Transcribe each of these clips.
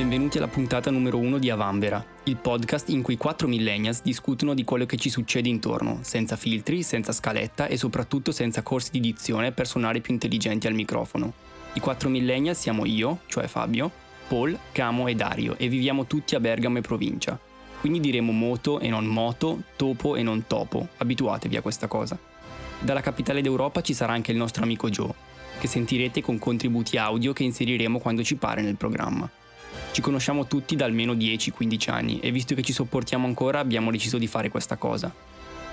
Benvenuti alla puntata numero uno di Avanvera, il podcast in cui quattro millennials discutono di quello che ci succede intorno, senza filtri, senza scaletta e soprattutto senza corsi di dizione per suonare più intelligenti al microfono. I quattro millennials siamo io, cioè Fabio, Paul, Camo e Dario e viviamo tutti a Bergamo e provincia. Quindi diremo moto e non moto, topo e non topo, abituatevi a questa cosa. Dalla capitale d'Europa ci sarà anche il nostro amico Joe, che sentirete con contributi audio che inseriremo quando ci pare nel programma. Ci conosciamo tutti da almeno 10-15 anni e visto che ci sopportiamo ancora abbiamo deciso di fare questa cosa,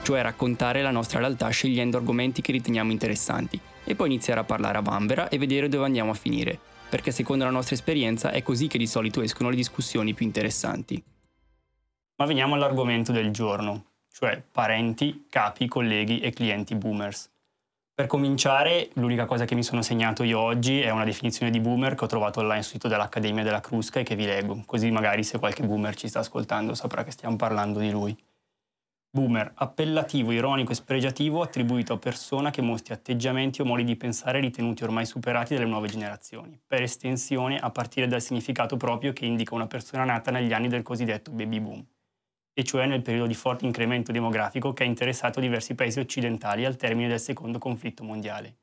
cioè raccontare la nostra realtà scegliendo argomenti che riteniamo interessanti e poi iniziare a parlare a vanvera e vedere dove andiamo a finire, perché secondo la nostra esperienza è così che di solito escono le discussioni più interessanti. Ma veniamo all'argomento del giorno, cioè parenti, capi, colleghi e clienti boomers. Per cominciare, l'unica cosa che mi sono segnato io oggi è una definizione di boomer che ho trovato online sul sito dell'Accademia della Crusca e che vi leggo, così magari se qualche boomer ci sta ascoltando saprà che stiamo parlando di lui. Boomer, appellativo, ironico e spregiativo attribuito a persona che mostri atteggiamenti o modi di pensare ritenuti ormai superati dalle nuove generazioni, per estensione a partire dal significato proprio che indica una persona nata negli anni del cosiddetto baby boom e cioè nel periodo di forte incremento demografico che ha interessato diversi paesi occidentali al termine del secondo conflitto mondiale,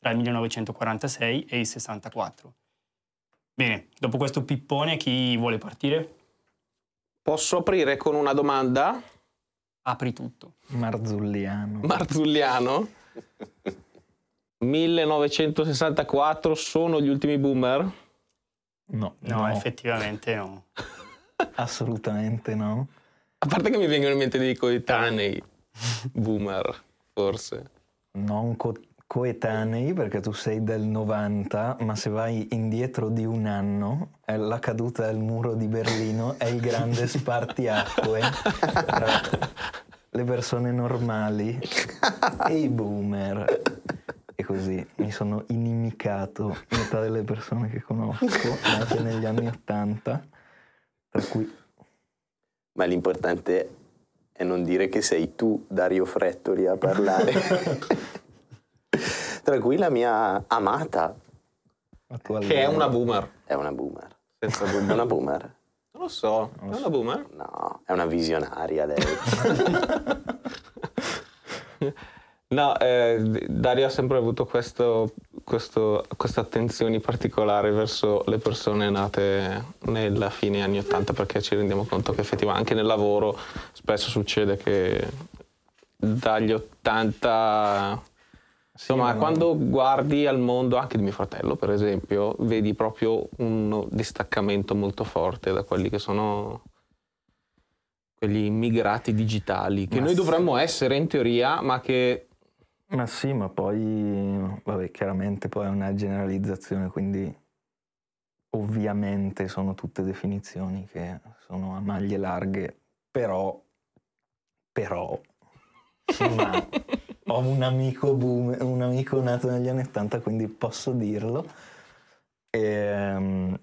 tra il 1946 e il 64. Bene, dopo questo pippone chi vuole partire? Posso aprire con una domanda? Apri tutto. Marzulliano. Marzulliano? 1964 sono gli ultimi boomer? No, No, no, effettivamente no. assolutamente no. A parte che mi vengono in mente dei coetanei boomer, forse. Non co- coetanei perché tu sei del 90, ma se vai indietro di un anno, è la caduta del muro di Berlino è il grande spartiacque tra le persone normali e i boomer. E così mi sono inimicato metà delle persone che conosco, nate negli anni 80, tra cui Ma l'importante è non dire che sei tu, Dario Frettoli, a parlare. Tra cui la mia amata. Che è una boomer. è una boomer. Senza È dubbio. una boomer? Non lo so. È una boomer? No, è una visionaria lei. No, eh, Dario ha sempre avuto questo, questo, queste attenzioni particolari verso le persone nate nella fine anni 80 perché ci rendiamo conto che effettivamente anche nel lavoro spesso succede che dagli 80 insomma ma- quando guardi al mondo anche di mio fratello per esempio vedi proprio un distaccamento molto forte da quelli che sono quegli immigrati digitali che Ma noi sì. dovremmo essere in teoria ma che Ma sì, ma poi, vabbè, chiaramente poi è una generalizzazione, quindi ovviamente sono tutte definizioni che sono a maglie larghe, però, però, ma ho un amico boom, un amico nato negli anni 80, quindi posso dirlo. Ehm,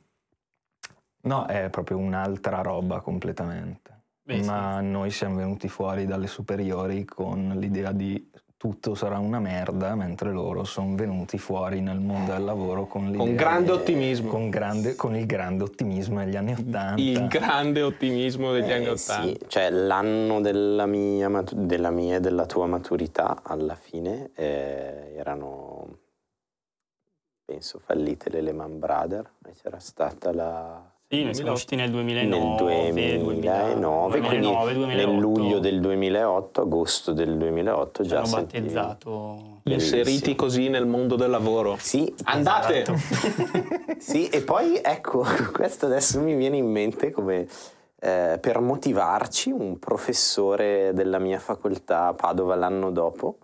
no, è proprio un'altra roba completamente. Beh, sì. Ma noi siamo venuti fuori dalle superiori con l'idea di tutto sarà una merda, mentre loro sono venuti fuori nel mondo del lavoro con l'idea con grande ottimismo con, grande- con il grande ottimismo degli anni Ottanta. il grande ottimismo degli anni Eh, 80 sì, cioè l'anno della mia, della mia e della tua maturità alla fine eh, erano, penso, fallite le Lehman Brothers e c'era stata la... Sì, noi siamo usciti nel 2009, nel 2009, quindi 2009, 2008. nel luglio del 2008, agosto del 2008 ci già hanno battezzato. inseriti così nel mondo del lavoro Sì, andate Esatto. Sì, e poi ecco, questo adesso mi viene in mente come eh, per motivarci un professore della mia facoltà a Padova l'anno dopo,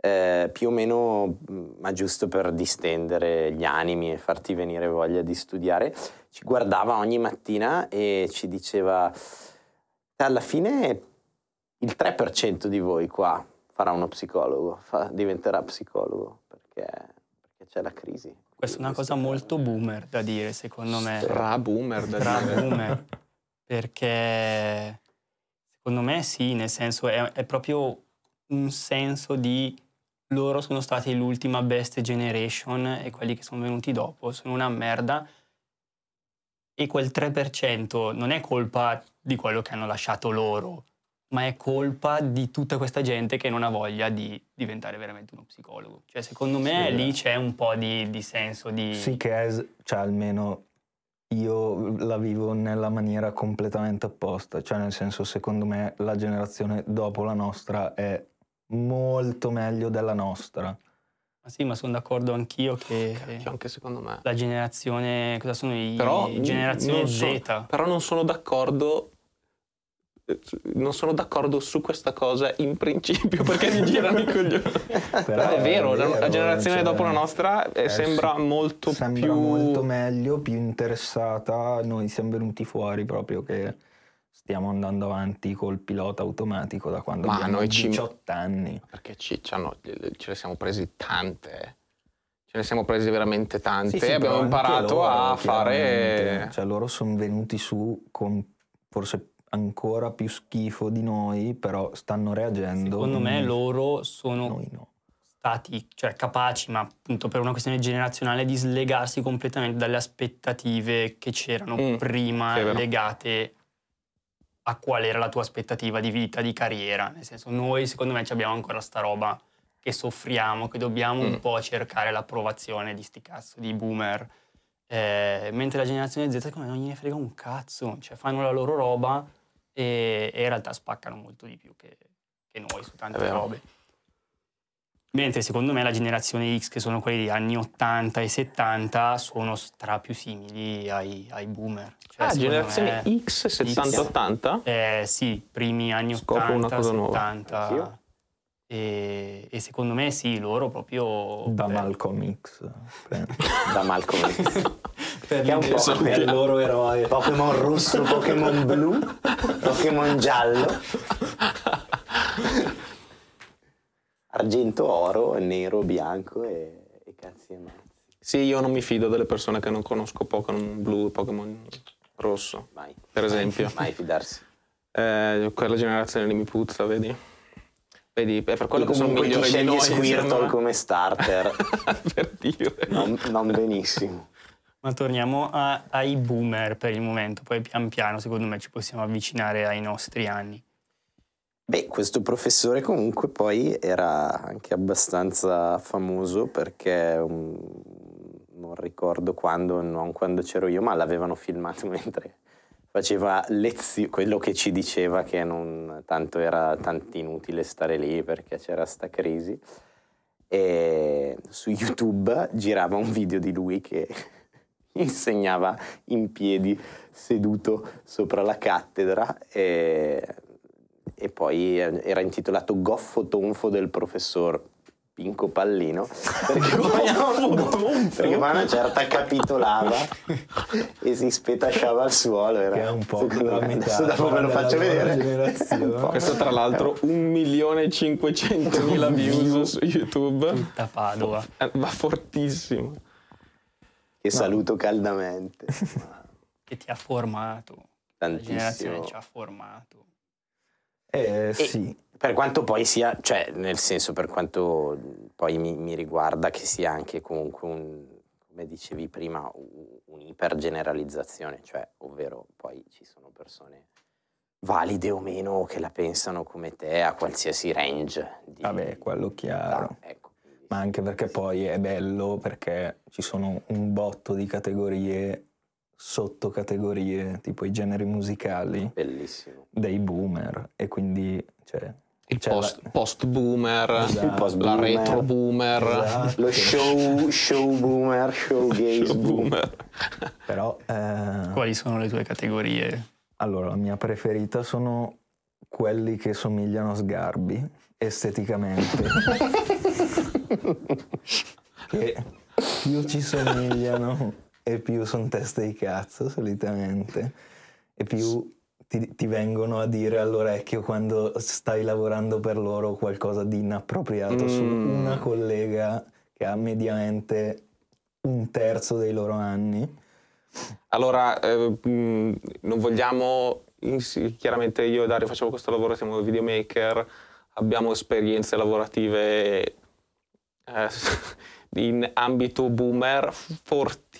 eh, più o meno, mh, ma giusto per distendere gli animi e farti venire voglia di studiare, ci guardava ogni mattina e ci diceva, alla fine il 3% di voi qua farà uno psicologo, fa- diventerà psicologo, perché, perché c'è la crisi. Questa è una cosa molto boomer da dire, secondo me. tra boomer da Tra dire. boomer. Perché secondo me sì, nel senso è, è proprio un senso di loro sono stati l'ultima best generation e quelli che sono venuti dopo sono una merda e quel 3% non è colpa di quello che hanno lasciato loro, ma è colpa di tutta questa gente che non ha voglia di diventare veramente uno psicologo. Cioè, secondo me Sì. lì c'è un po' di, di senso di... Sì che è, cioè almeno io la vivo nella maniera completamente opposta, cioè nel senso secondo me la generazione dopo la nostra è molto meglio della nostra. Ma sì, ma sono d'accordo anch'io che Cacchio, anche secondo me. la generazione... Cosa sono i... Però generazione non Z? so- però non sono d'accordo non sono d'accordo su questa cosa in principio perché mi girano i coglioni. Però è vero, la, la generazione cioè, dopo la nostra eh, eh, sembra molto sembra più molto meglio, più interessata. Noi siamo venuti fuori proprio che stiamo andando avanti col pilota automatico da quando Ma abbiamo noi ci- 18 anni. perché ci, ci hanno- ce ne siamo presi tante. Ce ne siamo presi veramente tante Sì, sì, e abbiamo imparato loro, a fare chiaramente. Cioè loro sono venuti su con forse ancora più schifo di noi, però stanno reagendo. Secondo me Noi- loro sono Noi no. stati cioè, capaci, ma appunto per una questione generazionale, di slegarsi completamente dalle aspettative che c'erano Mm, prima legate a qual era la tua aspettativa di vita, di carriera. Nel senso, noi secondo me abbiamo ancora sta roba che soffriamo, che dobbiamo Mm. un po' cercare l'approvazione di sti cazzo di boomer. Eh, mentre la generazione Z secondo me non gliene frega un cazzo, cioè fanno la loro roba e, e in realtà spaccano molto di più che, che noi su tante robe. Mentre secondo me la generazione X, che sono quelli degli anni 80 e 70, sono stra più simili ai, ai boomer. Cioè, Ah, generazione me- X 70-80? eh, sì, primi anni Scopro 80, una cosa nuova. 70. Anch'io. E, e secondo me sì, loro proprio... Da per- Malcolm X. da Malcolm X. per Che è un po' l'idea- per il loro eroe. Pokémon rosso, Pokémon blu, Pokémon giallo, argento, oro, nero, bianco e, e cazzi e mazzi. Sì, io non mi fido delle persone che non conosco Pokémon blu e Pokémon rosso, Mai, per esempio. mai fidarsi. Eh, quella generazione lì mi puzza, vedi? Vedi, è per quello che sono migliori di noi. Squirtle come starter, per dire. non, non benissimo. Ma torniamo a- ai boomer per il momento, poi pian piano secondo me ci possiamo avvicinare ai nostri anni. Beh, questo professore comunque poi era anche abbastanza famoso perché um, non ricordo quando, non quando c'ero io, ma l'avevano filmato mentre faceva lezioni, quello che ci diceva che non tanto era tanto inutile stare lì perché c'era sta crisi. E su YouTube girava un video di lui che insegnava in piedi seduto sopra la cattedra e, e poi era intitolato Goffo Tonfo del professor Pinco Pallino perché poi, perché poi a una certa capitolava e si spetasciava al suolo era, Che è un po' me, metà adesso dopo ve lo della faccio vedere. Questo tra l'altro 1.500.000 views su YouTube. Tutta Padova. Eh, Va fortissimo. che saluto caldamente che ti ha formato. La generazione tantissimo ci ha formato. Eh sì, Per quanto poi sia, cioè nel senso per quanto poi mi, mi riguarda che sia anche comunque un, come dicevi prima, un'ipergeneralizzazione, cioè ovvero poi ci sono persone valide o meno che la pensano come te a qualsiasi range. Di, vabbè, quello chiaro. Ah, ecco, Ma anche perché poi è bello perché ci sono un botto di categorie, sottocategorie, tipo i generi musicali bellissimo. dei boomer e quindi cioè, Il post, la- post boomer, Esatto. Il post la boomer. retro boomer, Esatto. Lo show, show boomer, show boomer. boomer. però eh, Quali sono le tue categorie? allora la mia preferita sono quelli che somigliano a sgarbi esteticamente che più ci somigliano e più sono teste di cazzo solitamente e più ti, ti vengono a dire all'orecchio quando stai lavorando per loro qualcosa di inappropriato su Mm. una collega che ha mediamente un terzo dei loro anni Allora, eh, mh, non vogliamo, chiaramente io e Dario facciamo questo lavoro, siamo videomaker, abbiamo esperienze lavorative eh, in ambito boomer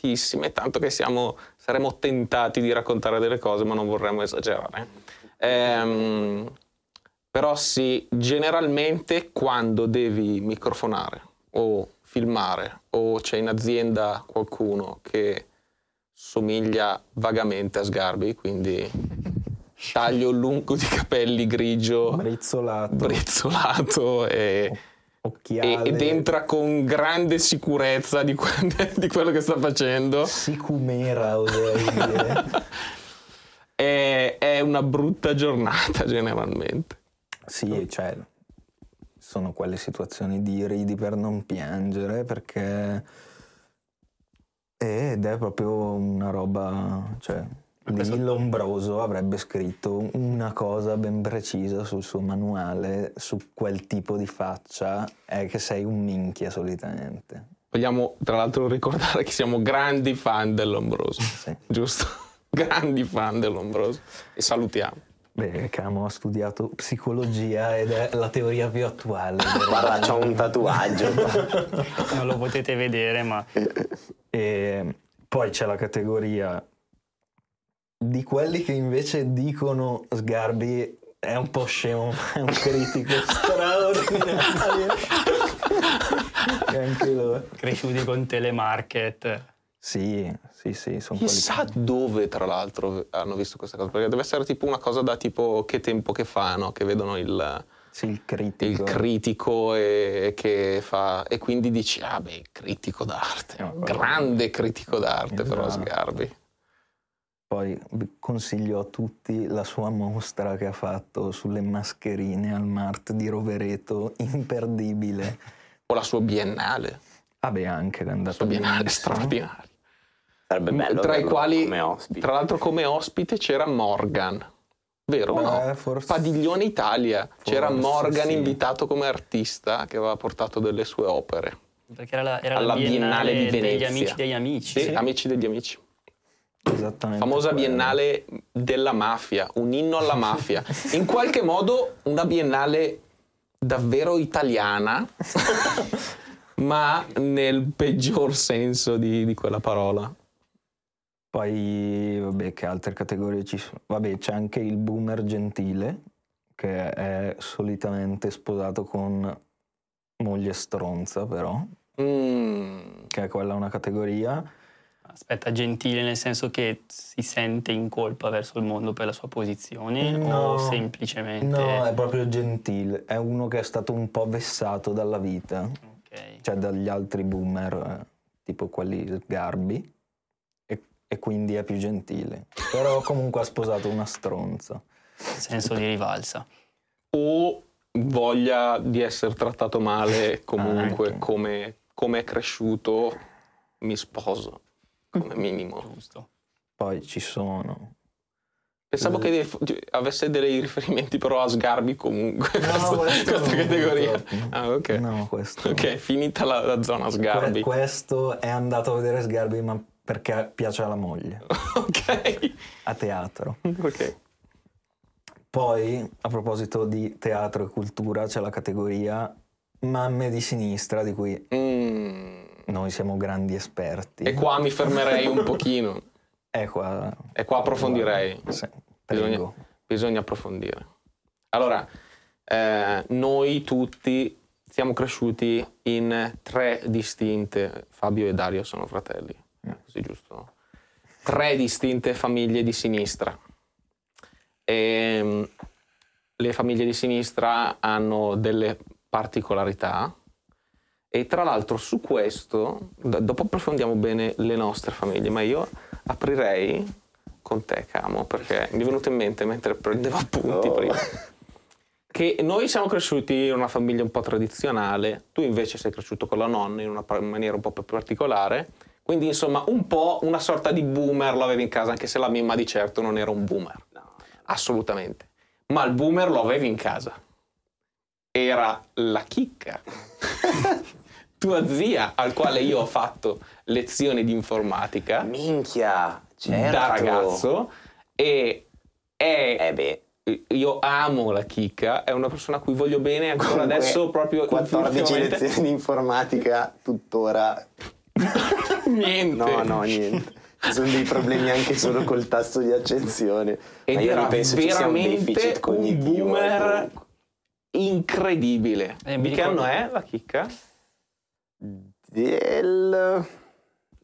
fortissime, tanto che siamo, saremo tentati di raccontare delle cose, ma non vorremmo esagerare. Ehm, però sì, generalmente quando devi microfonare o filmare o c'è in azienda qualcuno che somiglia vagamente a Sgarbi, quindi taglio lungo di capelli grigio, Brizzolato, brizzolato e, occhiale. ed entra con grande sicurezza di, que- di quello che sta facendo. Sicumera, oserei dire. È, è una brutta giornata generalmente. Sì, cioè, sono quelle situazioni di ridi per non piangere perché... Ed è proprio una roba, cioè, questo- Lombroso avrebbe scritto una cosa ben precisa sul suo manuale su quel tipo di faccia, è che sei un minchia solitamente. Vogliamo tra l'altro ricordare che siamo grandi fan dell'Ombroso, Sì. giusto? grandi fan dell'Ombroso e salutiamo. Beh, Camo ha studiato psicologia ed è la teoria più attuale. Guarda, c'ho un tatuaggio. Non lo potete vedere, ma E poi c'è la categoria di quelli che invece dicono Sgarbi è un po' scemo, è un critico straordinario. E anche loro. cresciuti con telemarket. Sì, sì, sì, sono Chissà dove tra l'altro hanno visto questa cosa, perché deve essere tipo una cosa da tipo che tempo che fa, no? Che vedono il, Sì, il il critico. critico e, che fa e quindi dici ah beh critico d'arte No, grande critico d'arte però Esatto. Sgarbi Poi vi consiglio a tutti la sua mostra che ha fatto sulle mascherine al Mart di Rovereto, imperdibile. o la sua biennale Ah beh, anche che è sua biennale straordinaria Sarebbe bello tra i quali come ospite. tra l'altro come ospite c'era Morgan vero o Beh, no? forse- Padiglione Italia c'era Forse Morgan sì. invitato come artista che aveva portato delle sue opere Perché era la, era Alla la Biennale di degli Venezia. amici degli amici. sì, amici degli amici Esattamente. famosa quello. biennale della mafia, un inno alla mafia. In qualche modo una biennale davvero italiana, ma nel peggior senso di, di quella parola. Poi, vabbè, che altre categorie ci sono? Vabbè, c'è anche il boomer gentile, che è solitamente sposato con moglie stronza, però, Mm, che è quella una categoria. Aspetta, gentile nel senso che si sente in colpa verso il mondo per la sua posizione No. o semplicemente... No, è proprio gentile, è uno che è stato un po' vessato dalla vita, Ok. cioè dagli altri boomer, eh, tipo quelli sgarbi, e, e quindi è più gentile. Però comunque ha sposato una stronza. senso di rivalsa. o voglia di essere trattato male comunque Anche. come, come è cresciuto mi sposo come minimo. Giusto. Poi ci sono. Pensavo che avesse dei riferimenti però a sgarbi comunque. No, questa, questa categoria. Ah ok. No, questo. ok finita la, la zona Que- sgarbi. questo è andato a vedere Sgarbi, ma perché piace alla moglie, ok. A teatro. ok. Poi, a proposito di teatro e cultura, c'è la categoria mamme di sinistra, di cui Mm. Noi siamo grandi esperti. e qua mi fermerei un pochino È qua. e qua approfondirei Sì. Bisogna, bisogna approfondire. Allora, eh, noi tutti siamo cresciuti in tre distinte, Fabio e Dario sono fratelli, Mm. così giusto? Tre distinte famiglie di sinistra. E, le famiglie di sinistra hanno delle particolarità e tra l'altro su questo, dopo approfondiamo bene le nostre famiglie, ma io aprirei con te, Camo, perché mi è venuto in mente mentre prendevo appunti Oh. prima. Che noi siamo cresciuti in una famiglia un po' tradizionale, tu invece sei cresciuto con la nonna in una maniera un po' più particolare, quindi insomma un po' una sorta di boomer lo avevi in casa, anche se la mimma di certo non era un boomer, assolutamente. Ma il boomer lo avevi in casa. Era la chicca. Tua zia, al quale io ho fatto lezioni di informatica. Minchia, certo. da ragazzo. E è Eh beh, io amo la chicca, è una persona a cui voglio bene ancora Comunque, adesso proprio 14 ultimamente- lezioni di informatica tuttora. Niente. no no niente. Ci sono dei problemi anche solo col tasto di accensione. Ed ma io era un veramente deficit un cognitivo boomer incredibile. Eh, Di che anno è la chicca? Del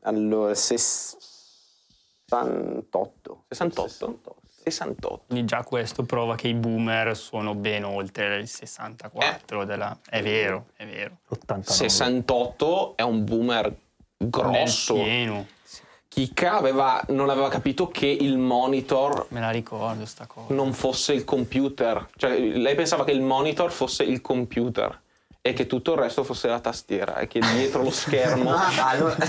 allora 68 68? 68. Quindi già questo prova che i boomer sono ben oltre il 64 della... È vero, è vero. 89. 68 è un boomer grosso. Pieno. Chicca aveva- non aveva capito che il monitor Me la ricordo sta cosa. non fosse il computer. Cioè, lei pensava che il monitor fosse il computer e che tutto il resto fosse la tastiera e che dietro lo schermo... Ah, allora,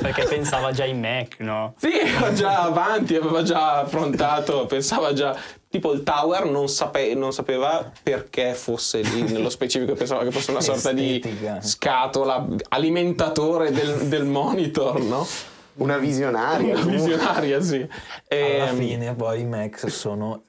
Perché pensava già ai Mac, no? Sì, era già avanti, aveva già affrontato, pensava già... Tipo il tower non, sape- non sapeva perché fosse lì, nello specifico pensava che fosse una sorta di Estetica. scatola alimentatore del, del monitor, no? una visionaria Una comunque. visionaria, sì. Alla Ehm, fine poi i Mac sono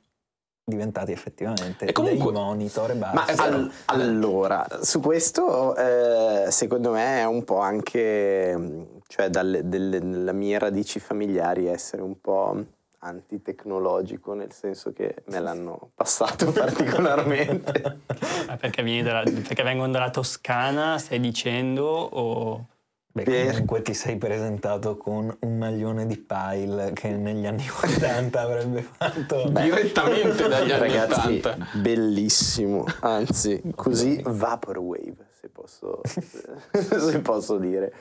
diventati effettivamente E comunque- dei monitor e Ma basta. al- allora, su questo eh, secondo me è un po' anche, cioè dalle, delle, nella mie radici familiari essere un po' antitecnologico, nel senso che me l'hanno passato particolarmente. Ma perché, vieni dalla- perché vengono dalla Toscana, stai dicendo, o... Beh, per- comunque ti sei presentato con un maglione di pile che negli anni 80 avrebbe fatto... direttamente dagli anni Ragazzi, 80. bellissimo, anzi, così vaporwave, se posso, se posso dire.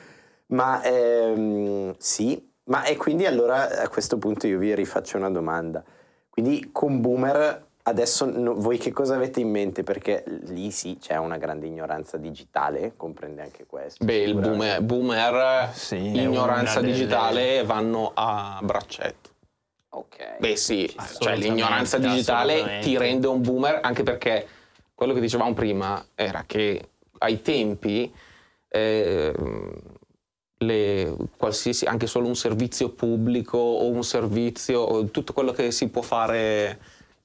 Ma ehm, sì, ma e quindi allora a questo punto io vi rifaccio una domanda. Quindi con Boomer adesso no- voi che cosa avete in mente? Perché lì sì c'è una grande ignoranza digitale, comprende anche questo. Beh, il boomer, boomer Sì, ignoranza una delle- digitale vanno a braccetto. Ok. Beh sì, cioè l'ignoranza digitale ti rende un boomer anche perché quello che dicevamo prima era che ai tempi eh, le- qualsiasi, anche solo un servizio pubblico o un servizio, tutto quello che si può fare,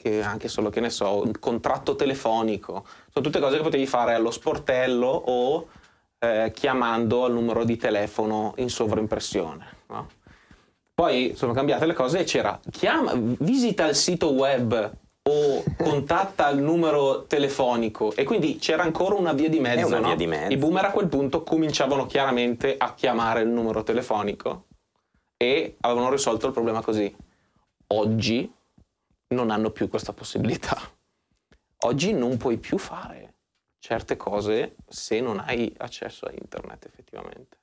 che anche solo che ne so, un contratto telefonico, sono tutte cose che potevi fare allo sportello o eh, chiamando al numero di telefono in sovraimpressione. no? Poi sono cambiate le cose e c'era chiama, visita il sito web o contatta il numero telefonico e quindi c'era ancora una via di mezzo. una no? via di mezzo. I boomer a quel punto cominciavano chiaramente a chiamare il numero telefonico e avevano risolto il problema così. Oggi non hanno più questa possibilità. Oggi non puoi più fare certe cose se non hai accesso a internet effettivamente.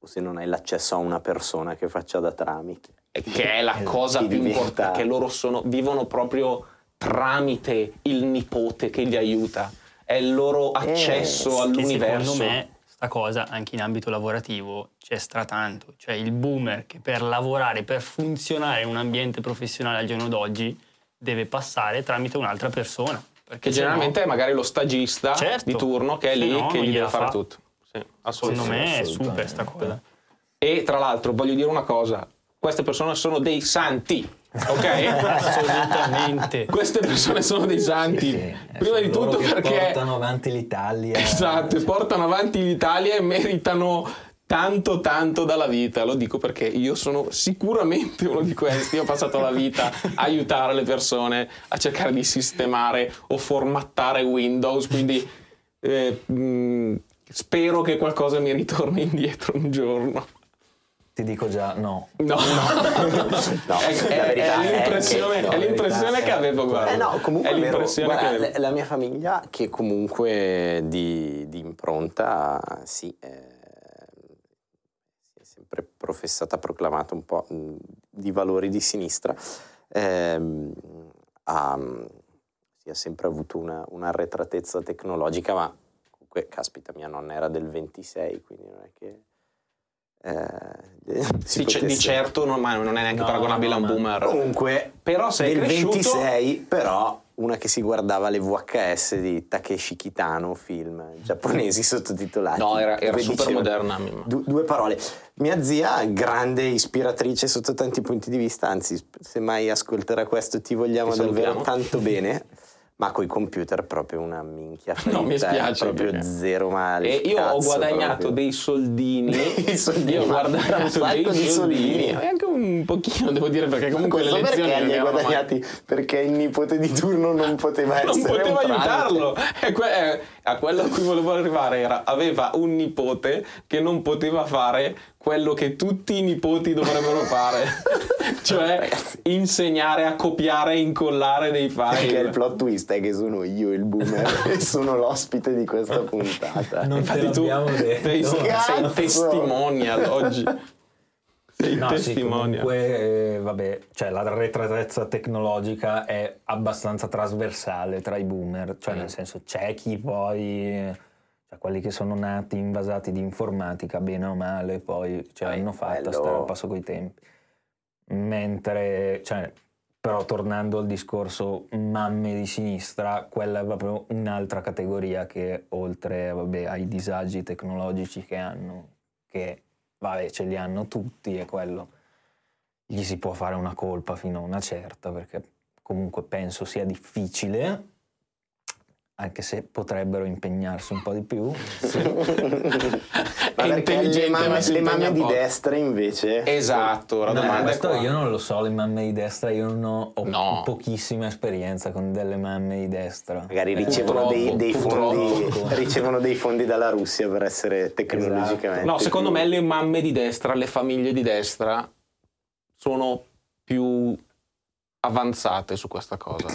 O se non hai l'accesso a una persona che faccia da tramite. E che è la Eh, cosa più diventa- importante, che loro sono, vivono proprio tramite il nipote che li aiuta, è il loro accesso sì, Che all'universo. secondo me sta cosa anche in ambito lavorativo c'è stratanto. Cioè il boomer che per lavorare, per funzionare in un ambiente professionale al giorno d'oggi deve passare tramite un'altra persona. Perché che se no, generalmente è magari lo stagista Certo. di turno che è lì no, che gli deve fare fa. tutto. Sì, secondo me è super sta cosa. E tra l'altro voglio dire una cosa, queste persone sono dei santi, ok? Assolutamente. Queste persone sono dei santi. Sì, eh, Prima sono di loro tutto che perché... portano avanti l'Italia. Esatto, portano avanti l'Italia e meritano tanto tanto dalla vita, lo dico perché io sono sicuramente uno di questi, ho passato la vita a aiutare le persone a cercare di sistemare o formattare Windows, quindi eh, mh, spero che qualcosa mi ritorni indietro un giorno. Ti dico già no. No, No, è, è- la verità è è l'impressione, che- è la l'impressione verità che è- avevo, guarda. Eh no, comunque è è vero. l'impressione Guarda, che avevo. la- la mia famiglia che comunque di, di impronta sì, eh, è professata, proclamata un po' di valori di sinistra, ehm, ha, sì, ha sempre avuto una, un'arretratezza tecnologica, ma comunque, caspita, mia nonna era del 26, quindi non è che... eh, si Sì, c- di potesse- certo non, ma non è neanche No, paragonabile no, a un boomer. Comunque, Però sei del cresciuto 26, però una che si guardava le VHS di Takeshi Kitano, film giapponesi sottotitolati. No, era, era super diceva moderna. du- due parole. Mia zia, grande ispiratrice sotto tanti punti di vista, anzi, se mai ascolterà questo ti vogliamo Ti davvero tanto bene. Ma coi computer proprio una minchia. No, mi fritta, spiace, Proprio perché- zero male. E io ho guadagnato proprio. dei soldini. Dei soldini, Io ho guadagnato sacco dei di soldini. soldini. E anche un pochino, devo dire, perché comunque le lezioni perché non li hai erano mai- guadagnati? Perché il nipote di turno non poteva non essere poteva un tramite. aiutarlo. E que- eh, a quello a cui volevo arrivare era aveva un nipote che non poteva fare quello che tutti i nipoti dovrebbero fare, cioè insegnare a copiare e incollare dei Perché il file. plot twist è che sono io il boomer e sono l'ospite di questa puntata. Non te Infatti tu l'abbiamo detto. sei, sei testimonial oggi. Sei No, sì, testimonial. comunque, eh, vabbè, cioè la retratezza tecnologica è abbastanza trasversale tra i boomer, cioè Mm. nel senso c'è chi poi, quelli che sono nati invasati di informatica, bene o male, poi ce l'hanno fatta, stare al passo coi tempi. Mentre, cioè, però tornando al discorso mamme di sinistra, quella è proprio un'altra categoria che oltre vabbè, ai disagi tecnologici che hanno, che vabbè ce li hanno tutti e quello gli si può fare una colpa fino a una certa perché comunque penso sia difficile anche se potrebbero impegnarsi un po' di più. Ma È perché le intelligente, ma mamme, le mamme di destra invece? Esatto, la No, domanda è questo qua. io non lo so le mamme di destra io non ho, ho No. pochissima esperienza con delle mamme di destra. Magari Eh, ricevono dei, purtroppo, dei fondi, ricevono dei fondi dalla Russia per essere tecnologicamente No, secondo più- me le mamme di destra, le famiglie di destra sono più avanzate su questa cosa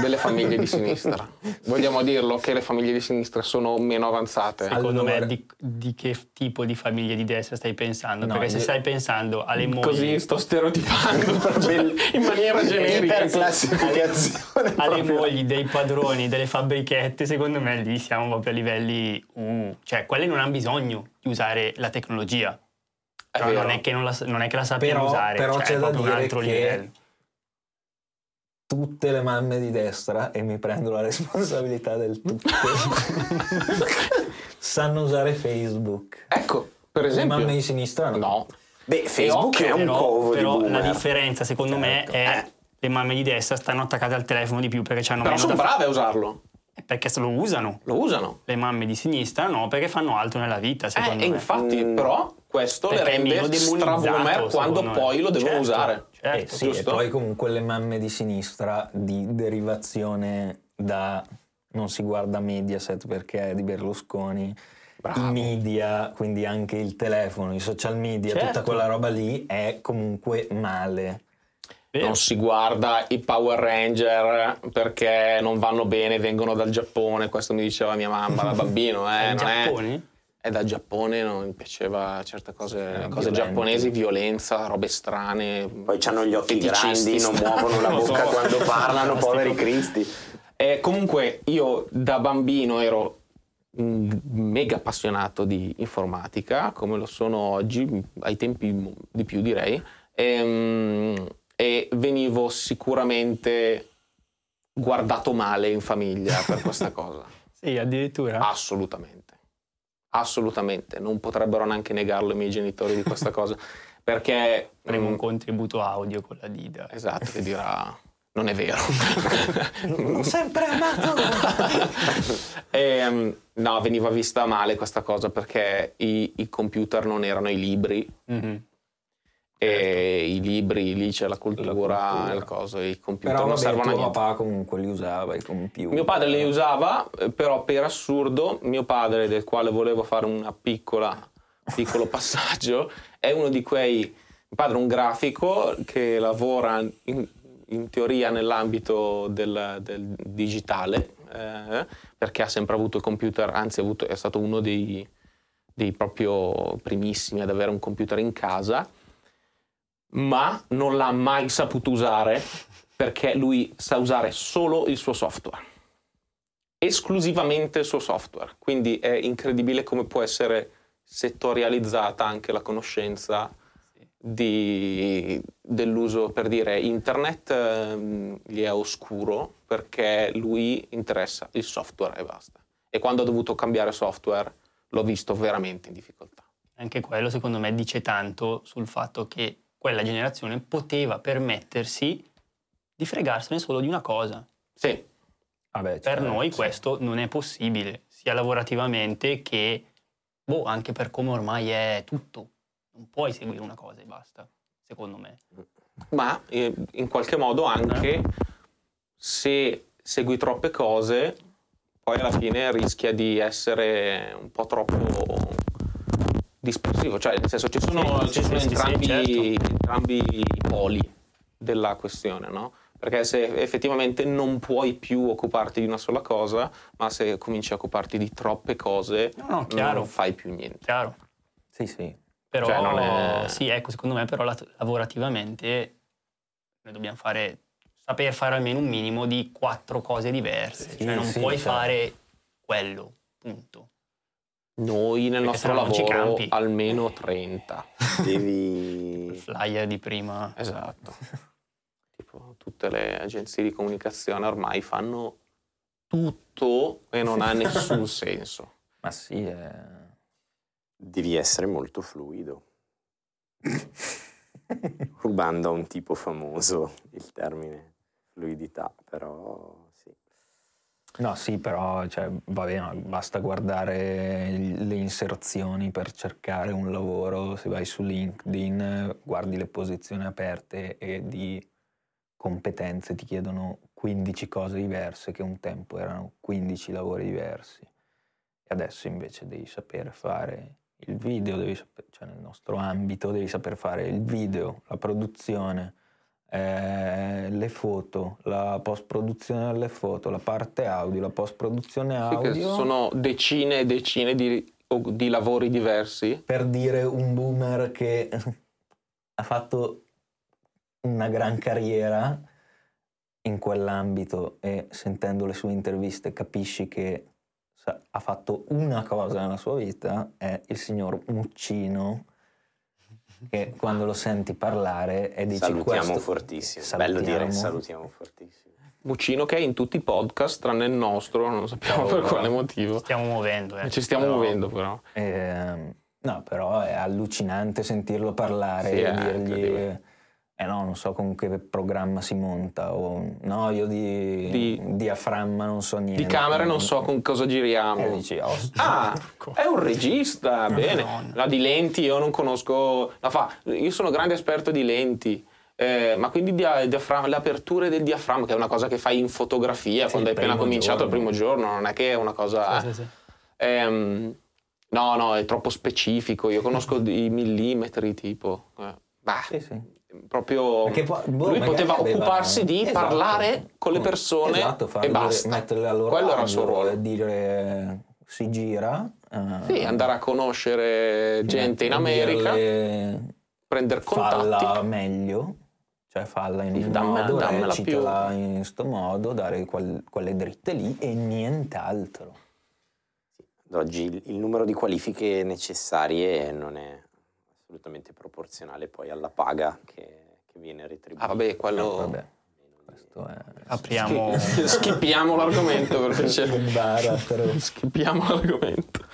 delle famiglie di sinistra. Vogliamo dirlo che le famiglie di sinistra sono meno avanzate. Secondo Allora- me di, di che tipo di famiglie di destra stai pensando? No, Perché se stai pensando alle mogli, Così sto stereotipando in maniera generica. iperclassificazione alle proprio. mogli dei padroni delle fabbrichette, secondo me lì siamo proprio a livelli... uh, cioè, quelle non hanno bisogno di usare la tecnologia. È non è che, non la, non è che la sappiano Però- usare, però cioè, c'è è da proprio un dire altro che- livello. Tutte le mamme di destra e mi prendo la responsabilità del tutto sanno usare Facebook Ecco, per le esempio. mamme di sinistra no, No. Beh, Facebook occhio, è un però, covo però di la boomer. differenza secondo me Certo. è le mamme di destra stanno attaccate al telefono di più perché hanno Però sono brave a usarlo. perché se lo usano. Lo usano. Le mamme di sinistra no, perché fanno altro nella vita, Eh, secondo e me. infatti, Mm. però, questo Perché le rende straboomer quando me. poi lo devono Certo, usare. Certo. Eh sì, e poi comunque le mamme di sinistra di derivazione da non si guarda Mediaset perché è di Berlusconi Bravo. i media, quindi anche il telefono, i social media, Certo. tutta quella roba lì è comunque male. Vero. Non si guarda i Power Ranger perché non vanno bene, vengono dal Giappone. Questo mi diceva mia mamma da bambino. Eh, non è- Giapponi? È dal Giappone, non mi piaceva certe cose, cose giapponesi, violenza, robe strane. Poi hanno gli occhi grandi, non muovono la bocca so. quando parlano, poveri cristi. E comunque io da bambino ero un mega appassionato di informatica, come lo sono oggi, ai tempi di più direi, Ehm, e venivo sicuramente guardato male in famiglia per questa cosa. Sì, addirittura. Assolutamente. Assolutamente. Non potrebbero neanche negarlo i miei genitori di questa cosa. Perché... Avremo un mm, contributo audio con la Dida. Esatto, che dirà... Non è vero. L'ho sempre amato! Ehm, no, veniva vista male questa cosa perché i, i computer non erano i libri Mhm. E i libri lì c'è la cultura, cultura. il computer Però non servono a niente. papà comunque li usava i computer. Mio padre li usava, eh, però per assurdo, mio padre, del quale volevo fare un piccolo passaggio, è uno di quei. Mio padre è un grafico che lavora in, in teoria nell'ambito del, del digitale, eh, perché ha sempre avuto il computer, anzi ha avuto- è stato uno dei, dei proprio primissimi ad avere un computer in casa, ma non l'ha mai saputo usare perché lui sa usare solo il suo software, esclusivamente il suo software. Quindi è incredibile come può essere settorializzata anche la conoscenza di- dell'uso, per dire, internet ehm, gli è oscuro perché lui interessa il software e basta. E quando ha dovuto cambiare software l'ho visto veramente in difficoltà. Anche quello secondo me dice tanto sul fatto che quella generazione poteva permettersi di fregarsene solo di una cosa. Sì. Vabbè, Per cioè, noi sì. questo non è possibile, sia lavorativamente che boh, anche per come ormai è tutto. Non puoi seguire una cosa e basta, secondo me. Ma eh, in qualche modo anche se segui troppe cose, poi alla fine rischia di essere un po' troppo dispersivo. Cioè, nel senso, ci sono, Sì, ci sì, sono sì, sì, entrambi, certo. entrambi i poli della questione, no? Perché se effettivamente non puoi più occuparti di una sola cosa, ma se cominci a occuparti di troppe cose, No, no, chiaro. non fai più niente. Chiaro. Sì, sì. Però Cioè, non è- sì, ecco, secondo me però la- lavorativamente noi dobbiamo fare saper fare almeno un minimo di quattro cose diverse. Sì, cioè non sì, puoi certo. fare quello, punto. Noi nel Perché nostro lavoro campi. almeno 30. Il Devi... flyer di prima. Esatto. tipo tutte le agenzie di comunicazione ormai fanno tutto e non ha nessun senso. Ma sì, è... Devi essere molto fluido. Rubando a un tipo famoso il termine fluidità, però. No, sì, però cioè, va bene, basta guardare le inserzioni per cercare un lavoro. Se vai su LinkedIn, guardi le posizioni aperte e di competenze ti chiedono 15 cose diverse, che un tempo erano 15 lavori diversi. E adesso invece devi sapere fare il video, devi saper- cioè nel nostro ambito devi saper fare il video, la produzione, eh, le foto, la post-produzione delle foto, la parte audio, la post-produzione Sì, audio. sono decine e decine di, di lavori diversi. Per dire un boomer che ha fatto una gran carriera in quell'ambito e sentendo le sue interviste capisci che ha fatto una cosa nella sua vita, è il signor Muccino che quando lo senti parlare e dici Salutiamo questo, fortissimo. salutiamo. Bello dire salutiamo fortissimo. Muccino che è in tutti i podcast, tranne il nostro, non sappiamo per quale motivo. Stiamo muovendo, eh. Ci stiamo Però- muovendo però. Ehm, no, però è allucinante sentirlo parlare Sì, e è dirgli, incredibile. Eh no, non so con che programma si monta, o no, io di, Di- diaframma non so niente. Di camere non so con cosa giriamo. dici, oh, Ah, è un regista, bene. La di lenti io non conosco. La fa. Io sono grande esperto di lenti. eh, ma quindi dia- diaframma- le aperture del diaframma, che è una cosa che fai in fotografia Sì, quando hai il appena cominciato il giorno. primo giorno, non è che è una cosa. Sì, sì, sì. Ehm, no, no, è troppo specifico. Io conosco i millimetri tipo. eh, bah, sì, sì. Proprio. Perché poi, boh, lui poteva aveva- occuparsi di esatto. parlare con le persone esatto, farle- e basta. metterle a loro Quello era il suo ruolo. e dire si gira. eh, Sì, andare a conoscere gente in America, prendere contatti. falla meglio, cioè falla in un Dammi- modo, recitala in sto modo, dare quel- quelle dritte lì e nient'altro. Ad oggi il, il numero di qualifiche necessarie non è assolutamente proporzionale poi alla paga che, che viene retribuita. Ah, vabbè, quello. Vabbè, questo è... Apriamo... Schippiamo l'argomento perché c'è. Schippiamo l'argomento.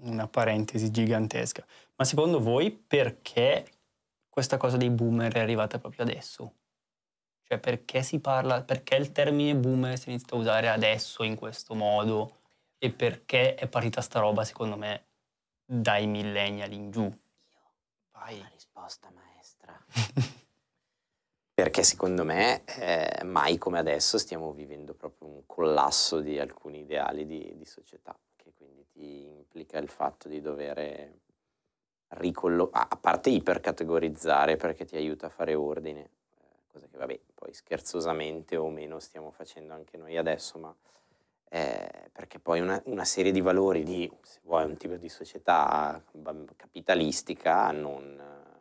una parentesi gigantesca. Ma secondo voi perché questa cosa dei boomer è arrivata proprio adesso? Cioè perché si parla, perché il termine boomer si inizia a usare adesso in questo modo e perché è partita sta roba secondo me dai millennial in giù? Vai. La risposta maestra. Perché secondo me eh, mai come adesso stiamo vivendo proprio un collasso di alcuni ideali di, di società, che quindi ti implica il fatto di dover ricollo- a a parte ipercategorizzare perché ti aiuta a fare ordine, eh, cosa che vabbè, poi scherzosamente o meno stiamo facendo anche noi adesso, ma eh, perché poi una, una serie di valori di, se vuoi, un tipo di società capitalistica non eh,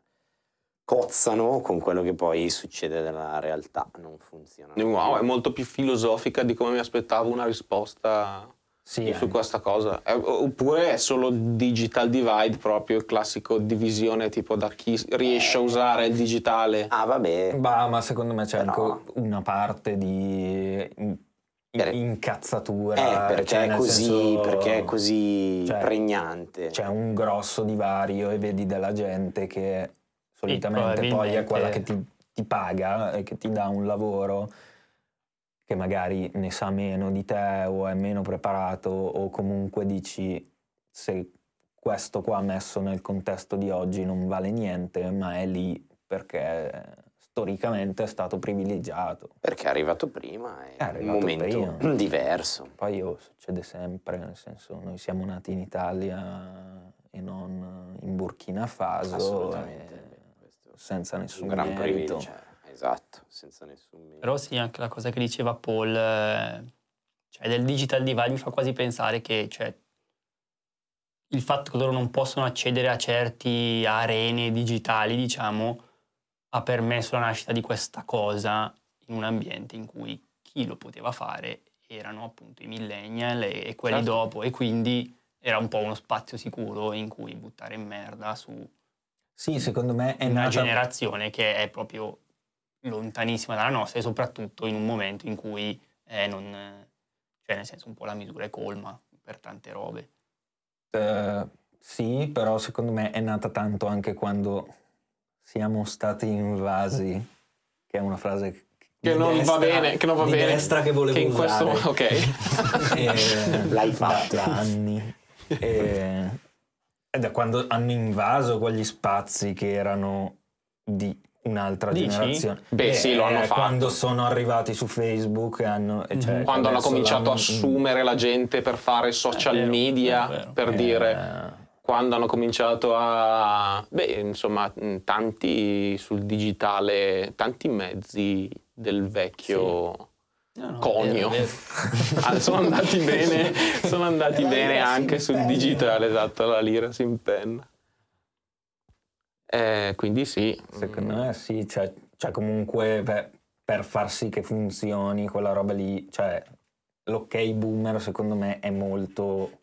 cozzano con quello che poi succede nella realtà, non funzionano. Wow, è molto più filosofica di come mi aspettavo una risposta Sì, su anche. questa cosa. Eh, Oppure è solo digital divide, proprio il classico divisione tipo da chi riesce a usare il digitale. Ah, vabbè. Bah, ma secondo me c'è Però- anche una parte di Per- incazzatura. Eh, perché, cioè, è così, senso- perché è così cioè, pregnante. C'è un grosso divario e vedi della gente che solitamente poi è quella che ti, ti paga e che ti dà un lavoro che magari ne sa meno di te o è meno preparato o comunque dici se questo qua messo nel contesto di oggi non vale niente, ma è lì perché storicamente è stato privilegiato. Perché è arrivato prima, è, È un arrivato momento prima. diverso. Poi oh, succede sempre, nel senso noi siamo nati in Italia e non in Burkina Faso, Assolutamente. e Questo senza nessun un gran merito. privilegio. cioè, Esatto, senza nessun merito. Però sì, anche la cosa che diceva Paul, eh, cioè del digital divide mi fa quasi pensare che cioè, il fatto che loro non possono accedere a certi arene digitali, diciamo, ha permesso la nascita di questa cosa in un ambiente in cui chi lo poteva fare erano appunto i millennial e, e quelli Certo. dopo e quindi era un po' uno spazio sicuro in cui buttare merda su Sì, secondo me è una nata... generazione che è proprio lontanissima dalla nostra e soprattutto in un momento in cui eh, non, cioè nel senso un po' la misura è colma per tante robe. Eh, sì, però secondo me è nata tanto anche quando siamo stati invasi, che è una frase Che di non va destra- bene, che non va di bene. destra che volevo Che in questo usare. ok. E- L'hai da- fatto. da, anni. E, e da quando hanno invaso quegli spazi che erano di un'altra Dici? generazione. Beh, Eh, sì, lo hanno eh, fatto. Quando sono arrivati su Facebook e hanno... e cioè. Quando hanno cominciato a assumere la gente per fare social vero, media, è vero. per eh, dire, quando hanno cominciato a, beh, insomma, tanti sul digitale, tanti mezzi del vecchio No, no, è conio. vero, è vero. Ah, sono andati bene, sono andati La bene si anche sul impenna. digitale, esatto, la lira si impenna. Eh, quindi sì. Secondo me sì, cioè, cioè comunque beh, per far sì che funzioni quella roba lì, cioè l'ok boomer secondo me è molto,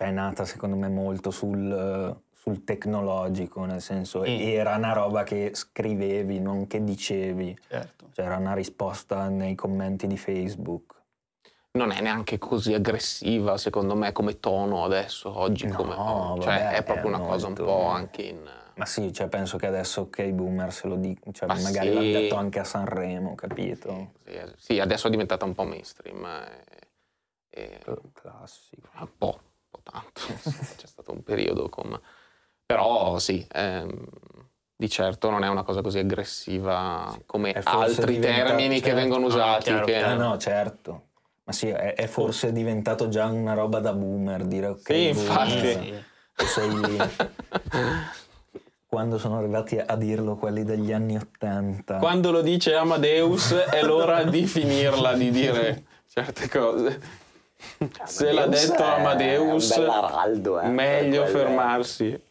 cioè è nata secondo me molto sul, sul tecnologico, nel senso Mm. era una roba che scrivevi, non che dicevi, Certo. cioè era una risposta nei commenti di Facebook. non è neanche così aggressiva, secondo me, come tono adesso, oggi. No, come, cioè, vabbè, è proprio è una cosa un molto- po' anche in... Ma sì, cioè penso che adesso ok boomer se lo dico, cioè Ma magari sì. l'hanno detto anche a Sanremo, capito? Sì, sì, adesso è diventata un po' mainstream. eh, e- Classico. un po' tanto. C'è stato un periodo con... Però sì, ehm, di certo non è una cosa così aggressiva come altri diventato- termini che certo. vengono Ah, usati. chiaro, che- Ah no, certo. Ma sì, è, è forse diventato già una roba da boomer dire ok. Sì, boomer, infatti. Sì. sei lì. Quando sono arrivati a dirlo quelli degli anni Ottanta. Quando lo dice Amadeus è l'ora di finirla, di dire certe cose. Se l'ha detto Amadeus, un bell'araldo, eh, meglio fermarsi.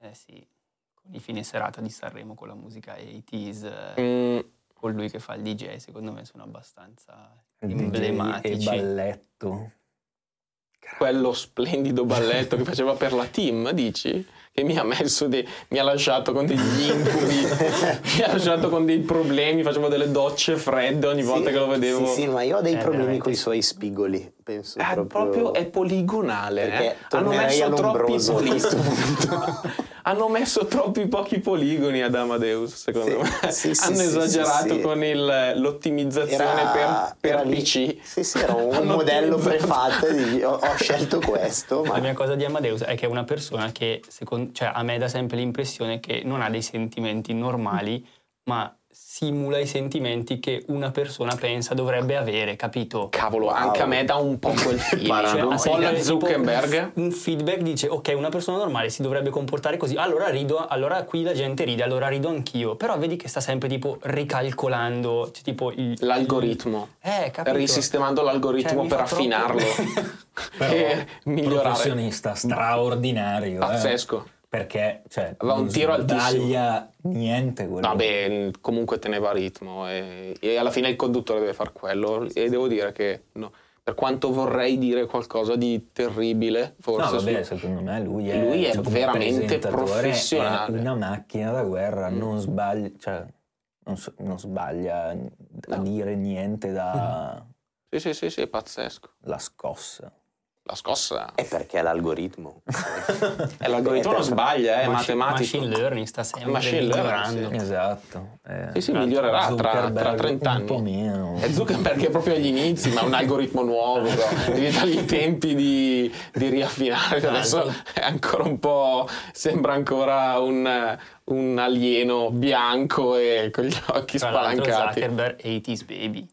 Eh sì, con i fine serata di Sanremo con la musica 80s, eh, Mm, con lui che fa il DJ, secondo me sono abbastanza DJ emblematici. E balletto. quello splendido balletto che faceva per la team, dici? Che mi ha messo dei- mi ha lasciato con degli incubi, mi ha lasciato con dei problemi, facevo delle docce fredde ogni volta Sì, che lo vedevo. Sì, sì, ma io ho dei Eh, problemi veramente. con i suoi spigoli, penso Eh, proprio... proprio è poligonale. Eh. Hanno messo troppi poligoni. Hanno messo troppi pochi poligoni ad Amadeus, secondo Sì, me. sì, sì, Hanno sì, esagerato sì, sì. con il- l'ottimizzazione Era- per, per era lì- PC. Sì, sì, era un modello prefatto e dici, ho, ho scelto questo, ma La mia cosa di Amadeus è che è una persona che, secondo, cioè, a me dà sempre l'impressione che non ha dei sentimenti normali, ma simula i sentimenti che una persona pensa dovrebbe avere, capito? Cavolo, Wow. anche a me dà un po' quel feeling. Un Cioè, po' la Zuckerberg. Un, un feedback dice, ok, una persona normale si dovrebbe comportare così, allora rido, allora qui la gente ride, allora rido anch'io. Però vedi che sta sempre tipo ricalcolando, cioè, tipo il... L'algoritmo. Eh, capito? Risistemando l'algoritmo Cioè, per troppo- affinarlo. Però e migliorare. professionista straordinario. eh. Perché cioè, Aveva un tiro altissimo. sbaglia niente quello. Vabbè, comunque teneva ritmo e, e alla fine il conduttore deve far quello e devo dire che no, per quanto vorrei dire qualcosa di terribile, No, forse vabbè, su- secondo me lui è, Lui è cioè, veramente professionale. È una macchina da guerra, Mm. non sbaglia, cioè, non, so- non sbaglia a No. dire niente da... Sì, sì, sì, sì, è pazzesco. La scossa. La scossa. È perché è l'algoritmo. E l'algoritmo non sbaglia, è Machi- matematico. Machine learning sta sempre Machine migliorando. sì. Esatto. eh. Sì, sì, migliorerà tra, tra Zuckerberg 30 Un po' anni. meno. È Zuckerberg è proprio agli inizi, ma è un algoritmo nuovo, devi dargli i tempi di, di riaffinare. Tra Adesso è ancora un po'. sembra ancora un, un alieno bianco e con gli occhi Tra spalancati. Zuckerberg 80s baby.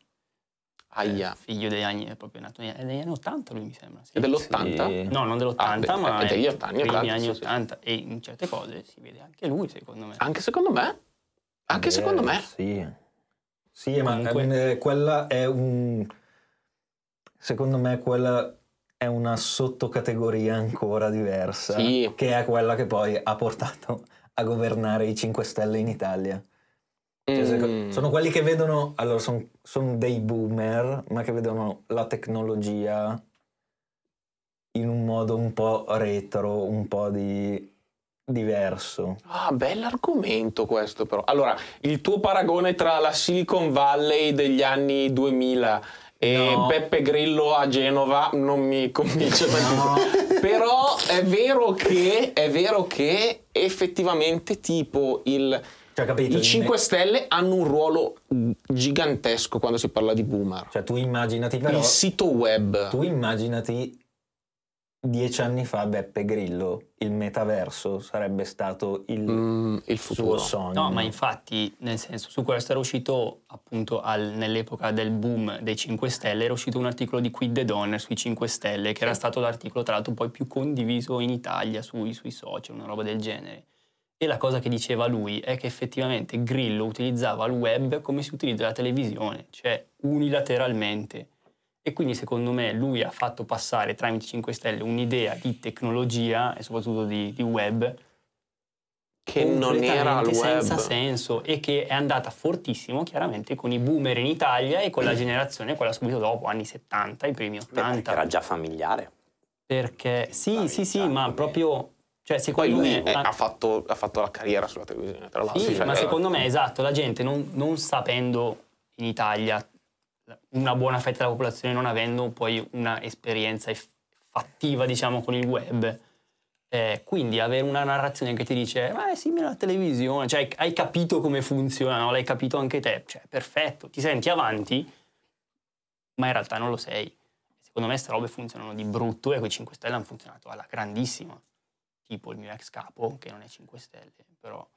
Aia. Figlio degli anni, è proprio nato è degli anni 80 lui mi sembra. sì. È dell'80? Sì. No, non dell'80, Ah, beh, ma è degli anni primi 80, anni sì, sì. 80 e in certe cose si vede anche lui secondo me. Anche secondo me. Anche Eh, secondo me. Sì. Sì, ma Comunque- eh, quella è un... Secondo me quella è una sottocategoria ancora diversa. Sì. Che è quella che poi ha portato a governare i 5 Stelle in Italia. Cioè, Mm. Sono quelli che vedono, allora sono dei boomer, ma che vedono la tecnologia in un modo un po' retro, un po' di diverso. Ah, bell'argomento questo però. Allora, il tuo paragone tra la Silicon Valley degli anni 2000 e No. Beppe Grillo a Genova non mi convince tantissimo. Però è vero che è vero che effettivamente tipo il Cioè, capito? i 5 Stelle hanno un ruolo gigantesco quando si parla di boomer. Cioè, tu immaginati però... il sito web. Tu immaginati dieci anni fa Beppe Grillo, il metaverso sarebbe stato il Mm, il suo futuro. sogno. No, ma infatti, nel senso, su questo era uscito appunto al- nell'epoca del boom dei 5 Stelle, era uscito un articolo di Quid the Donner sui 5 Stelle, che era stato l'articolo tra l'altro poi più condiviso in Italia sui, sui social, una roba del genere. E la cosa che diceva lui è che effettivamente Grillo utilizzava il web come si utilizza la televisione, cioè unilateralmente. E quindi secondo me lui ha fatto passare tramite 5 Stelle un'idea di tecnologia e soprattutto di, di web che non era il web. senza senso e che è andata fortissimo chiaramente con i boomer in Italia e con la generazione quella subito dopo, anni 70, i primi Beh, perché 80. era già familiare. Perché sì, sì, sì, ma proprio cioè Poi lui me la- ha, fatto, ha fatto la carriera sulla televisione, tra l'altro. sì, cioè, ma eh, secondo me esatto, la gente non, non sapendo in Italia una buona fetta della popolazione non avendo poi una esperienza eff- fattiva diciamo con il web eh, quindi avere una narrazione che ti dice ma è simile alla televisione cioè hai, hai capito come funziona no? l'hai capito anche te cioè perfetto ti senti avanti ma in realtà non lo sei secondo me queste robe funzionano di brutto e quei 5 Stelle hanno funzionato alla grandissima tipo il mio ex capo che non è 5 Stelle però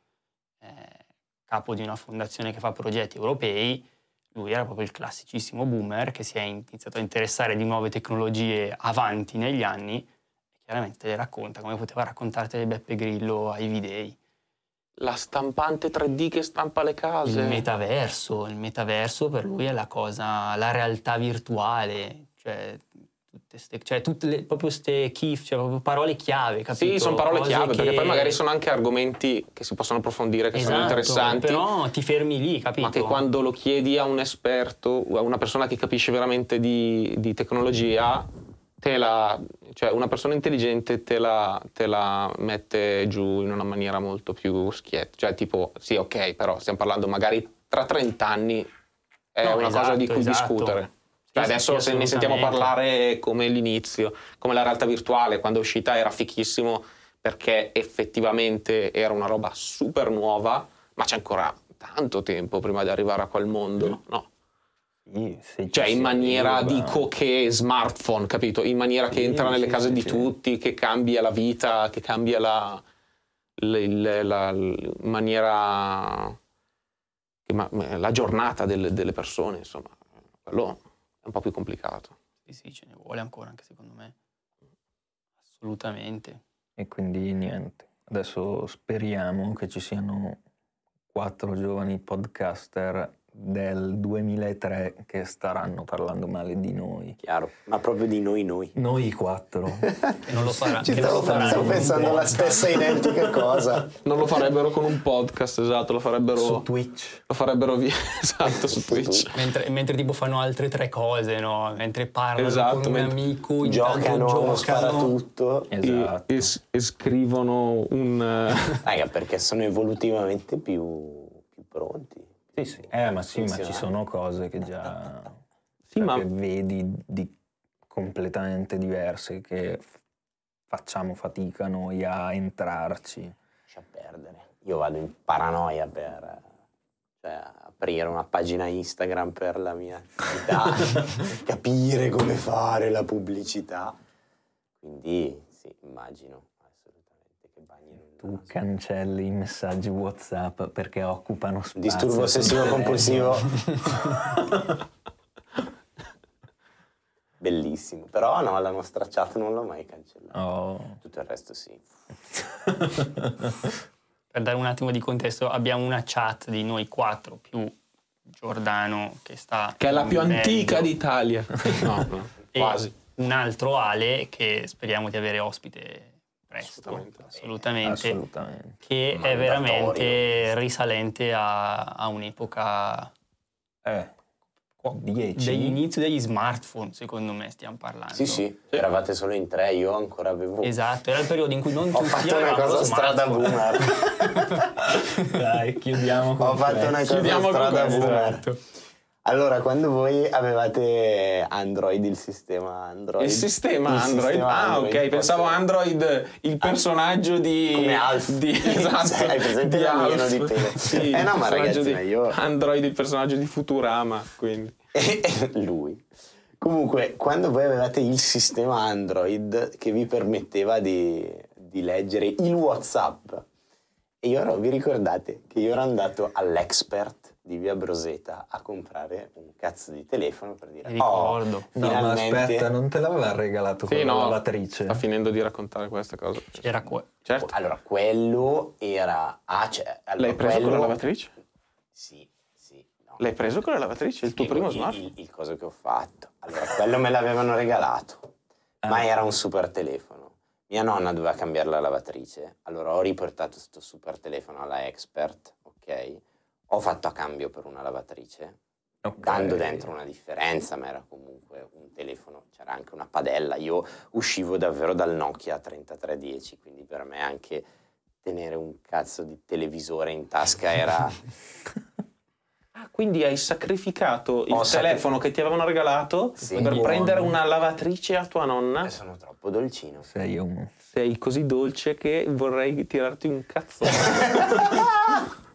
è capo di una fondazione che fa progetti europei lui era proprio il classicissimo boomer che si è iniziato a interessare di nuove tecnologie avanti negli anni e chiaramente te le racconta come poteva raccontartele Beppe Grillo ai videi. La stampante 3D che stampa le case. Il metaverso, il metaverso per lui è la cosa, la realtà virtuale, cioè tutte ste, cioè tutte le, proprio ste key, cioè proprio parole chiave, capito? Sì, sono parole Cose chiave, perché che- poi magari sono anche argomenti che si possono approfondire, che sono Esatto, interessanti. Però ti fermi lì, capito? Ma che quando lo chiedi a un esperto, a una persona che capisce veramente di, di tecnologia, te la, cioè una persona intelligente te la, te la mette giù in una maniera molto più schietta. Cioè, tipo, sì, ok, però stiamo parlando magari tra 30 anni è No, una cosa esatto, di cui esatto. discutere. Cioè, adesso se ne sentiamo parlare come l'inizio, come la realtà virtuale, quando è uscita era fichissimo perché effettivamente era una roba super nuova, ma c'è ancora tanto tempo prima di arrivare a quel mondo, no? Sì, Cioè in maniera, arriva- dico che smartphone, capito? In maniera che Sì, entra nelle sì, case di tutti, che cambia la vita, che cambia la, il- la- in maniera, la giornata delle, delle persone, insomma, quello un po' più complicato. Sì, sì, ce ne vuole ancora anche secondo me. Assolutamente. E quindi niente. Adesso speriamo che ci siano quattro giovani podcaster del 2003 che staranno parlando male di noi. Chiaro, ma proprio di noi noi. Noi quattro. E non lo farà. Ci stavo, faranno stavo pensando alla podcast. stessa identica cosa. Non lo farebbero con un podcast, esatto, lo farebbero, su Twitch. lo farebbero via, esatto, su Twitch. Mentre, mentre tipo fanno altre tre cose, no? Mentre parlano Esatto, con un amico, Giocano, giocano. sparatutto. E, Esatto. e s- e scrivono un... eh, Raga, perché sono evolutivamente più, più pronti. Sì, sì. Eh, ma sì, ma ci sono cose che già... Sì, cioè ma che vedi di completamente diverse che facciamo fatica noi a entrarci. Lascia perdere. Io vado in paranoia per cioè, aprire una pagina Instagram per la mia attività, capire come fare la pubblicità. Quindi sì, immagino assolutamente che bagnino il Tu cancelli i messaggi WhatsApp perché occupano spazio. Disturbo ossessivo compulsivo. Bellissimo. Però no, la nostra chat non l'ho mai cancellata. Oh. Tutto il resto sì. Per dare un attimo di contesto, abbiamo una chat di noi quattro più Giordano che sta... che è la più in antica d'Italia. No, no, e quasi. un altro Ale che speriamo di avere ospite presto, Assolutamente. assolutamente, Assolutamente. che è Mandatorio. veramente risalente a, a un'epoca Eh, 10. dell'inizio degli smartphone, secondo me stiamo parlando. Sì, sì, eravate solo in tre, io ancora avevo... Esatto, era il periodo in cui non Ho fatto una cosa strada boomer. Dai, chiudiamo con Ho fatto questo. una cosa Chiudiamo strada boomer. Allora, quando voi avevate Android, il sistema Android. Il sistema il Android. sistema ah, Android, ok. Pensavo Android, il personaggio di. Come Alf. Di, esatto. Hai presente di Alf. di pelo? Sì, Eh, no, ma ragazzi, di io- Android, il personaggio di Futurama. Quindi. Lui. Comunque, quando voi avevate il sistema Android che vi permetteva di, di leggere il WhatsApp, e io ero, vi ricordate che io ero andato all'expert di via Broseta a comprare un cazzo di telefono per dire: Mi Oh, ricordo. No, ma finalmente aspetta, non te l'aveva regalato Sì, con la no. lavatrice? Sta finendo di raccontare questa cosa. C'era que- Certo. Allora, quello era. Ah, cioè, allora, L'hai preso quello- con la lavatrice? Sì, sì. no. L'hai preso con la lavatrice? Il tuo primo il- smartphone? Il, il coso che ho fatto. Allora, quello me l'avevano regalato, ma Ah. era un super telefono. Mia nonna doveva cambiare la lavatrice, allora ho riportato questo super telefono alla expert, ok? Ho fatto a cambio per una lavatrice, Ok. dando dentro una differenza, ma era comunque un telefono, c'era anche una padella. Io uscivo davvero dal Nokia 3310, quindi per me anche tenere un cazzo di televisore in tasca era... Ah, quindi hai sacrificato il Ho sacri- telefono che ti avevano regalato Sì. per Buono. prendere una lavatrice a tua nonna? Eh, sono troppo dolcino. Sei un... Sei così dolce che vorrei tirarti un cazzo.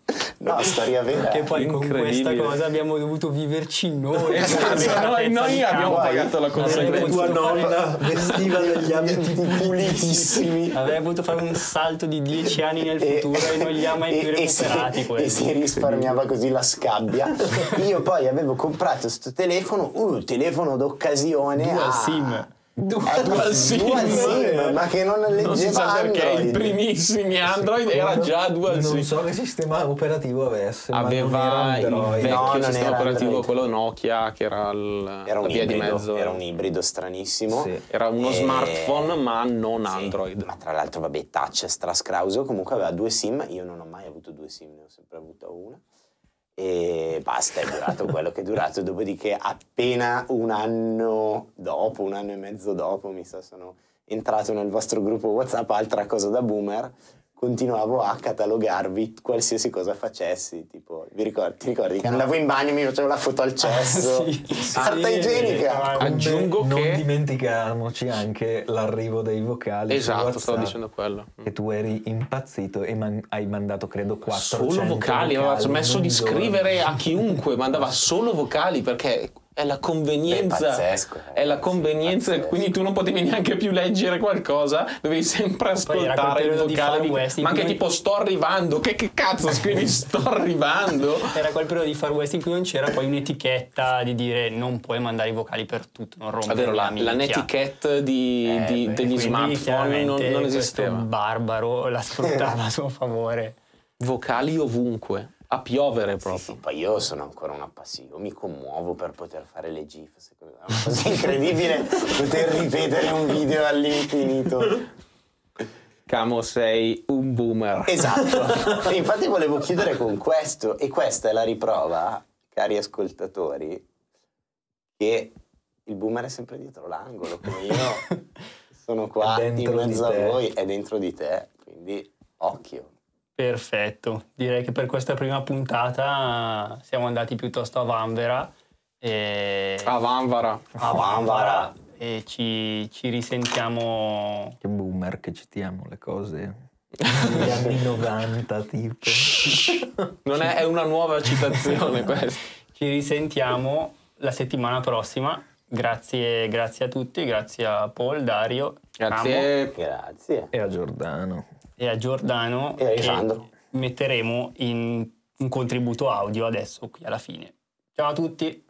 No, storia vera. Che poi con questa cosa abbiamo dovuto viverci noi. Esatto, noi- noi abbiamo pagato la conseguenza. Tua nonna vestiva degli abiti pulitissimi. Avrei potuto fare un salto di dieci anni nel futuro e, non li ha mai più e- e recuperati quelli. e si risparmiava così la scabbia. Io poi avevo comprato questo telefono, un telefono d'occasione. Dual a- SIM. Dual, Dual SIM. Dual SIM, ma che non leggeva Non si sa perché Android. i primissimi Android era già dual Non SIM. so che sistema operativo avesse, ma Aveva non il vecchio No, non sistema era operativo, Android. quello Nokia, che era il, Era la un, via di ibrido, mezzo. era un ibrido stranissimo. Sì. Era uno E- smartphone, ma non Sì, Android. Ma tra l'altro, vabbè, touch strascrauso. Comunque aveva due SIM. Io non ho mai avuto due SIM, ne ho sempre avuto una. E basta, è durato quello che è durato. Dopodiché, appena un anno dopo, un anno e mezzo dopo, mi sa, sono entrato nel vostro gruppo WhatsApp. Altra cosa da boomer. Continuavo a catalogarvi qualsiasi cosa facessi. Tipo, vi ricordi, ti ricordi che andavo in bagno e mi facevo la foto al cesso? sì. Carta Sì. igienica! Ah, Aggiungo non che- dimentichiamoci anche l'arrivo dei vocali Esatto, WhatsApp, stavo dicendo quello. che tu eri impazzito e man- hai mandato credo 400 Solo vocali, aveva smesso di scrivere a chiunque, mandava solo vocali perché è la convenienza. È pazzesco, eh, È la convenienza, pazzesco. quindi tu non potevi neanche più leggere qualcosa, dovevi sempre ascoltare il vocale. Di- West ma anche noi- tipo sto arrivando, che, che cazzo scrivi sto arrivando? Era quel periodo di Far West in cui non c'era poi un'etichetta di dire non puoi mandare i vocali per tutto, non rompere Davvero, la, la netiquette di- Eh, di- beh, degli smartphone non, non questo esisteva. barbaro la sfruttava a suo favore. Vocali ovunque, a piovere Sì, proprio. sì, poi io sono ancora un appassivo, mi commuovo per poter fare le GIF, secondo me è una cosa incredibile poter ripetere un video all'infinito. Camo, sei un boomer. Esatto, e infatti volevo chiudere con questo, e questa è la riprova, cari ascoltatori, che il boomer è sempre dietro l'angolo, come io sono qua in mezzo a voi, è dentro di te, quindi occhio. Perfetto, direi che per questa prima puntata siamo andati piuttosto a vanvera E... A Vanvara. A Vanvara. E ci, ci risentiamo... Che boomer che citiamo le cose degli anni 90 tipo. Non è, è una nuova citazione questa. Ci risentiamo la settimana prossima. Grazie, grazie a tutti, grazie a Paul, Dario, Grazie. Grazie. E a Giordano. E a Giordano E a Alessandro. che metteremo in un contributo audio adesso qui alla fine. Ciao a tutti.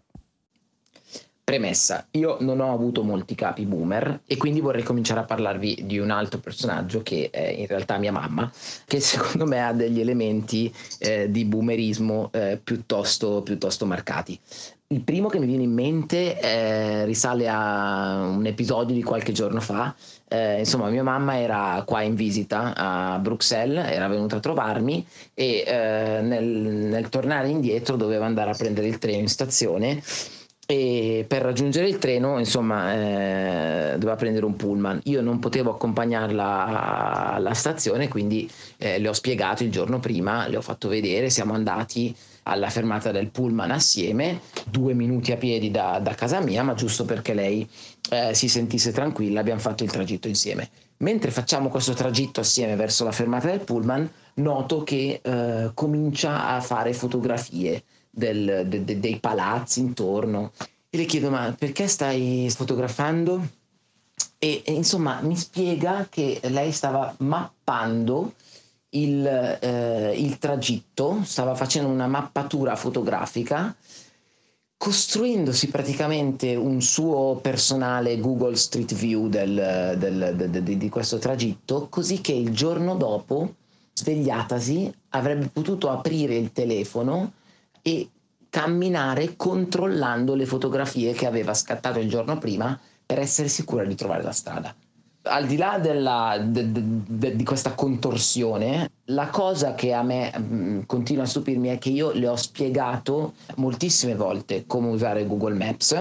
Premessa, io non ho avuto molti capi boomer e quindi vorrei cominciare a parlarvi di un altro personaggio che è in realtà mia mamma, che secondo me ha degli elementi eh, di boomerismo eh, piuttosto, piuttosto marcati. Il primo che mi viene in mente eh, risale a un episodio di qualche giorno fa. Eh, insomma, mia mamma era qua in visita a Bruxelles, era venuta a trovarmi e eh, nel, nel tornare indietro doveva andare a prendere il treno in stazione e per raggiungere il treno insomma eh, doveva prendere un pullman. Io non potevo accompagnarla alla stazione quindi eh, le ho spiegato il giorno prima le ho fatto vedere siamo andati alla fermata del pullman assieme due minuti a piedi da, da casa mia ma giusto perché lei eh, si sentisse tranquilla abbiamo fatto il tragitto insieme mentre facciamo questo tragitto assieme verso la fermata del pullman noto che eh, comincia a fare fotografie del- de- de- dei palazzi intorno e le chiedo ma perché stai fotografando? E, e, insomma mi spiega che lei stava mappando il, eh, il tragitto, stava facendo una mappatura fotografica costruendosi praticamente un suo personale Google Street View del- del- de- de- di questo tragitto, così che il giorno dopo, svegliatasi, avrebbe potuto aprire il telefono e camminare controllando le fotografie che aveva scattato il giorno prima per essere sicura di trovare la strada. Al di là della- de- de- de- di questa contorsione, la cosa che a me mh, continua a stupirmi è che io le ho spiegato moltissime volte come usare Google Maps.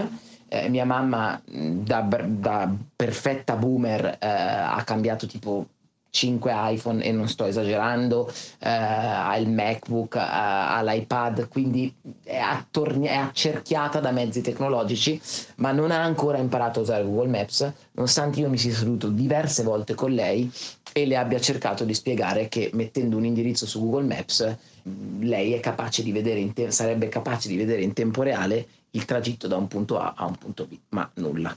Eh, mia mamma, mh, da, da perfetta boomer, eh, ha cambiato tipo 5 iPhone e non sto esagerando, eh, ha il MacBook, ha, ha l'iPad, quindi è, attorni- è accerchiata da mezzi tecnologici, ma non ha ancora imparato a usare Google Maps, nonostante io mi sia seduto diverse volte con lei e le abbia cercato di spiegare che mettendo un indirizzo su Google Maps lei capace te- sarebbe capace di vedere in tempo reale il tragitto da un punto A a un punto B, ma nulla.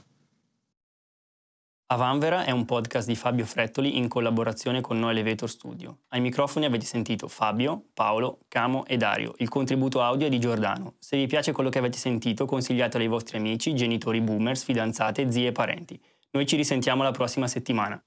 Avanvera è un podcast di Fabio Frettoli in collaborazione con Noi Elevator Studio. Ai microfoni avete sentito Fabio, Paolo, Camo e Dario. Il contributo audio è di Giordano. Se vi piace quello che avete sentito, consigliatelo ai vostri amici, genitori boomers, fidanzate, zie e parenti. Noi ci risentiamo la prossima settimana.